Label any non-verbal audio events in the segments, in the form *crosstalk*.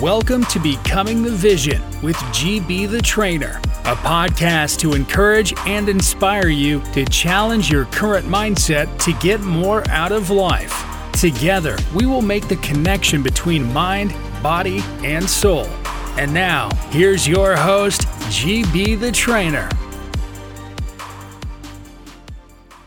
Welcome to Becoming the Vision with GB the Trainer, a podcast to encourage and inspire you to challenge your current mindset to get more out of life. Together, we will make the connection between mind, body, and soul. And now, here's your host, GB the Trainer.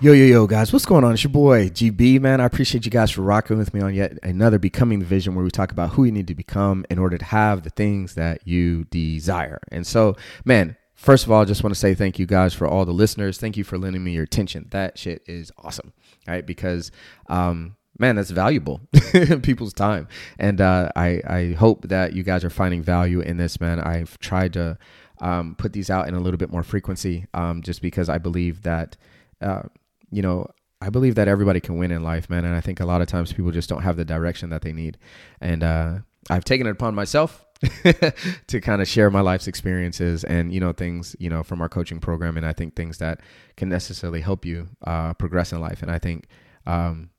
Yo, yo, yo, guys, what's going on? It's your boy, GB, man. I appreciate you guys for rocking with me on yet another Becoming the Vision where we talk about who you need to become in order to have the things that you desire. And so, man, first of all, I just want to say thank you guys for all the listeners. Thank you for lending me your attention. That shit is awesome, right? Because, um, man, that's valuable *laughs* people's time. And uh, I, I hope that you guys are finding value in this, man. I've tried to um, put these out in a little bit more frequency um, just because I believe that. Uh, you know, I believe that everybody can win in life, man. And I think a lot of times people just don't have the direction that they need. And uh, I've taken it upon myself *laughs* to kind of share my life's experiences and, you know, things, you know, from our coaching program. And I think things that can necessarily help you uh, progress in life. And I think, um,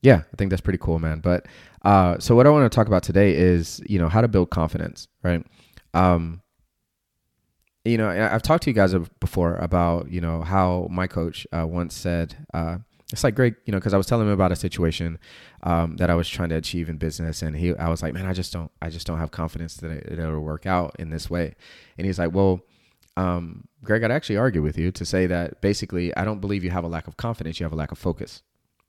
yeah, I think that's pretty cool, man. But uh, so what I want to talk about today is, you know, how to build confidence, right? Um, you know, I've talked to you guys before about, you know, how my coach uh, once said, uh, it's like Greg, you know, because I was telling him about a situation um, that I was trying to achieve in business, and he, I was like, man, I just don't, I just don't have confidence that it, will work out in this way. And he's like, well, um, Greg, I'd actually argue with you to say that basically, I don't believe you have a lack of confidence, you have a lack of focus,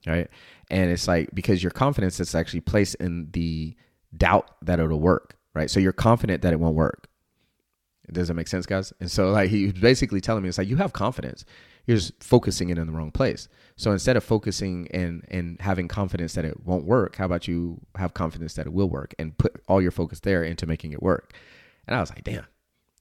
right? And it's like because your confidence is actually placed in the doubt that it'll work, right? So you're confident that it won't work does that make sense, guys? And so like he was basically telling me, it's like you have confidence. You're just focusing it in the wrong place. So instead of focusing and and having confidence that it won't work, how about you have confidence that it will work and put all your focus there into making it work? And I was like, damn. *laughs*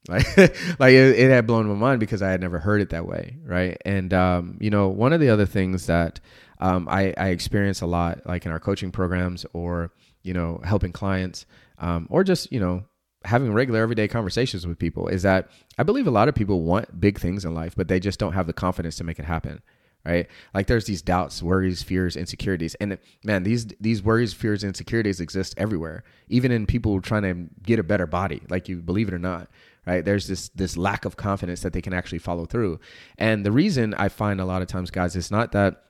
Like, like it, it had blown my mind because I had never heard it that way, right? And um, you know, one of the other things that um, I, I experience a lot, like in our coaching programs, or you know, helping clients, um, or just you know, having regular everyday conversations with people is that I believe a lot of people want big things in life, but they just don't have the confidence to make it happen. Right? Like there's these doubts, worries, fears, insecurities. And man, these these worries, fears, insecurities exist everywhere. Even in people trying to get a better body, like you believe it or not. Right? There's this this lack of confidence that they can actually follow through. And the reason I find a lot of times, guys, is not that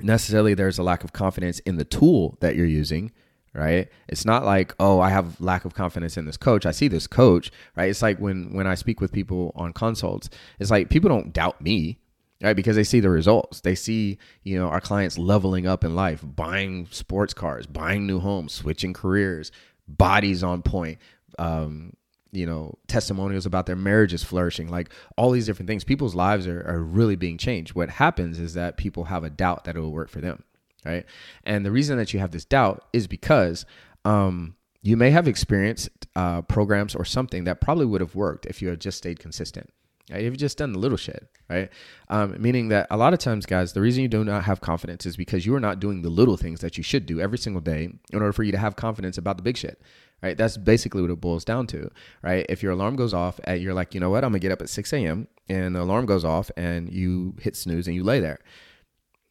necessarily there's a lack of confidence in the tool that you're using right? It's not like oh i have lack of confidence in this coach. I see this coach right? It's like when when i speak with people on consults it's like people don't doubt me right? Because they see the results. They see you know our clients leveling up in life buying sports cars buying new homes switching careers bodies on point um, you know testimonials about their marriages flourishing like all these different things. People's lives are, are really being changed. What happens is that people have a doubt that it will work for them right? And the reason that you have this doubt is because um, you may have experienced uh, programs or something that probably would have worked if you had just stayed consistent. Right? If you just done the little shit, right? Um, meaning that a lot of times, guys, the reason you do not have confidence is because you are not doing the little things that you should do every single day in order for you to have confidence about the big shit right? That's basically what it boils down to, right? If your alarm goes off, and you're like, you know what? I'm gonna get up at 6 a.m. and the alarm goes off, and you hit snooze and you lay there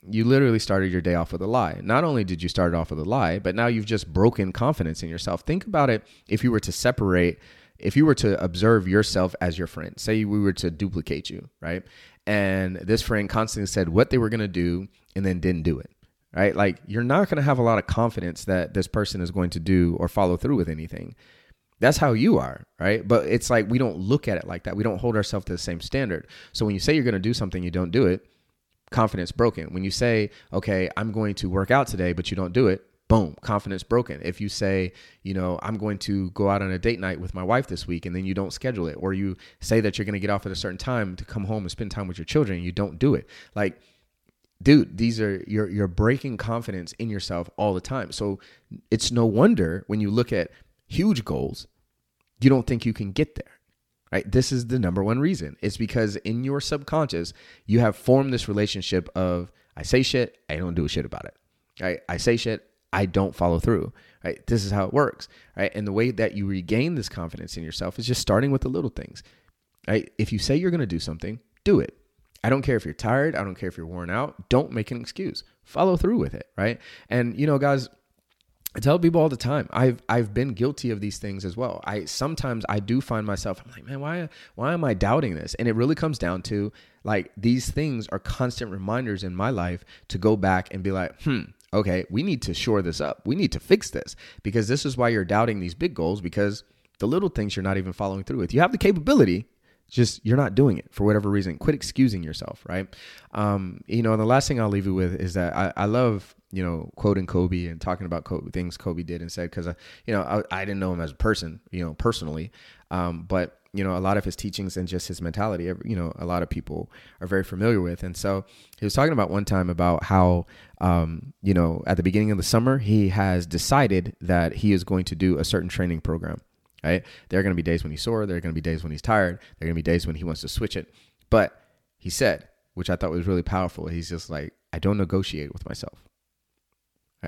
you literally started your day off with a lie. Not only did you start off with a lie, but now you've just broken confidence in yourself. Think about it if you were to separate, if you were to observe yourself as your friend, say we were to duplicate you, right? And this friend constantly said what they were going to do and then didn't do it, right? Like you're not going to have a lot of confidence that this person is going to do or follow through with anything. That's how you are, right? But it's like we don't look at it like that. We don't hold ourselves to the same standard. So when you say you're going to do something, you don't do it confidence broken. When you say, okay, I'm going to work out today, but you don't do it, boom, confidence broken. If you say, you know, I'm going to go out on a date night with my wife this week and then you don't schedule it, or you say that you're going to get off at a certain time to come home and spend time with your children and you don't do it. Like, dude, these are you're you're breaking confidence in yourself all the time. So it's no wonder when you look at huge goals, you don't think you can get there. Right? This is the number one reason. It's because in your subconscious, you have formed this relationship of I say shit, I don't do a shit about it. Right? I say shit, I don't follow through. Right? This is how it works. Right? And the way that you regain this confidence in yourself is just starting with the little things. Right? If you say you're going to do something, do it. I don't care if you're tired, I don't care if you're worn out, don't make an excuse. Follow through with it, right? And you know, guys, I tell people all the time. I've I've been guilty of these things as well. I sometimes I do find myself. I'm like, man, why why am I doubting this? And it really comes down to like these things are constant reminders in my life to go back and be like, hmm, okay, we need to shore this up. We need to fix this because this is why you're doubting these big goals because the little things you're not even following through with. You have the capability, just you're not doing it for whatever reason. Quit excusing yourself, right? Um, you know, the last thing I'll leave you with is that I, I love you know, quoting Kobe and talking about Kobe, things Kobe did and said because, you know, I, I, didn't know him as a person, you know, personally, um, but you know, a lot of his teachings and just his mentality, you know, a lot of people are very familiar with. And so he was talking about one time about how, um, you know, at the beginning of the summer, he has decided that he is going to do a certain training program. Right? There are going to be days when he's sore. There are going to be days when he's tired. There are going to be days when he wants to switch it. But he said, which I thought was really powerful. He's just like, I don't negotiate with myself.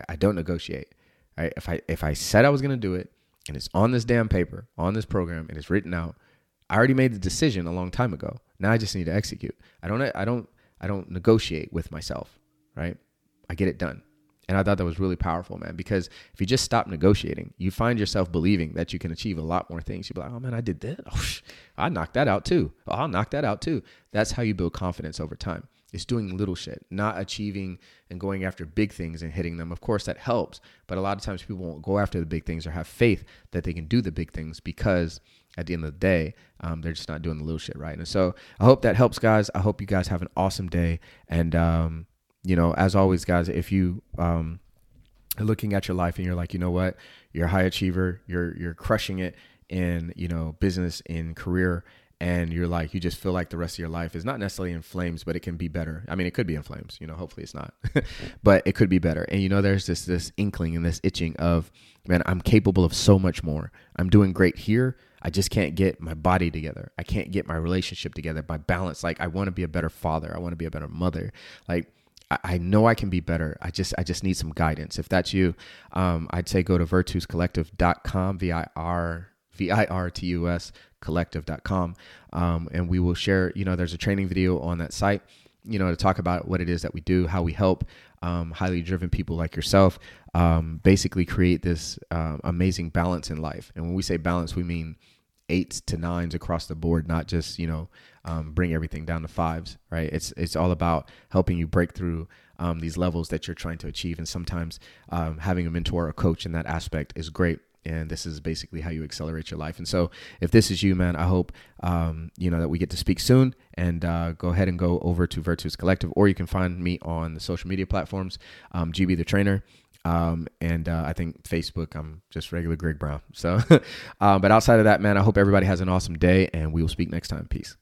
I don't negotiate. Right? If I if I said I was going to do it and it's on this damn paper, on this program, and it's written out, I already made the decision a long time ago. Now I just need to execute. I don't I don't I don't negotiate with myself, right? I get it done. And I thought that was really powerful, man, because if you just stop negotiating, you find yourself believing that you can achieve a lot more things. You'll be like, oh man, I did that. *laughs* Oh, I knocked that out too. Oh, I'll knock that out too. That's how you build confidence over time. It's doing little shit, not achieving and going after big things and hitting them. Of course, that helps, but a lot of times people won't go after the big things or have faith that they can do the big things because at the end of the day, um, they're just not doing the little shit right. And so I hope that helps, guys. I hope you guys have an awesome day. And, um, you know, as always, guys, if you, um, looking at your life and you're like, you know what, you're a high achiever, you're, you're crushing it in, you know, business, in career, and you're like you just feel like the rest of your life is not necessarily in flames but it can be better. I mean it could be in flames you know hopefully it's not *laughs* but it could be better. And you know there's this this inkling and this itching of man i'm capable of so much more. I'm doing great here. I just can't get my body together. I can't get my relationship together my balance. Like i want to be a better father. I want to be a better mother. Like I know I can be better. I just I just need some guidance. If that's you, um, I'd say go to virtuscollective.com, V I R V I R T U S collective.com. Um, and we will share, you know, there's a training video on that site, you know, to talk about what it is that we do, how we help um, highly driven people like yourself um, basically create this uh, amazing balance in life. And when we say balance, we mean eights to nines across the board, not just, you know, um, bring everything down to fives, right? It's, it's all about helping you break through um, these levels that you're trying to achieve. And sometimes um, having a mentor or a coach in that aspect is great and this is basically how you accelerate your life. And so, if this is you, man, I hope um, you know that we get to speak soon. And uh, go ahead and go over to Virtus Collective, or you can find me on the social media platforms, um, GB the Trainer. Um, and uh, I think Facebook, I'm just regular Greg Brown. So, *laughs* uh, but outside of that, man, I hope everybody has an awesome day, and we will speak next time. Peace.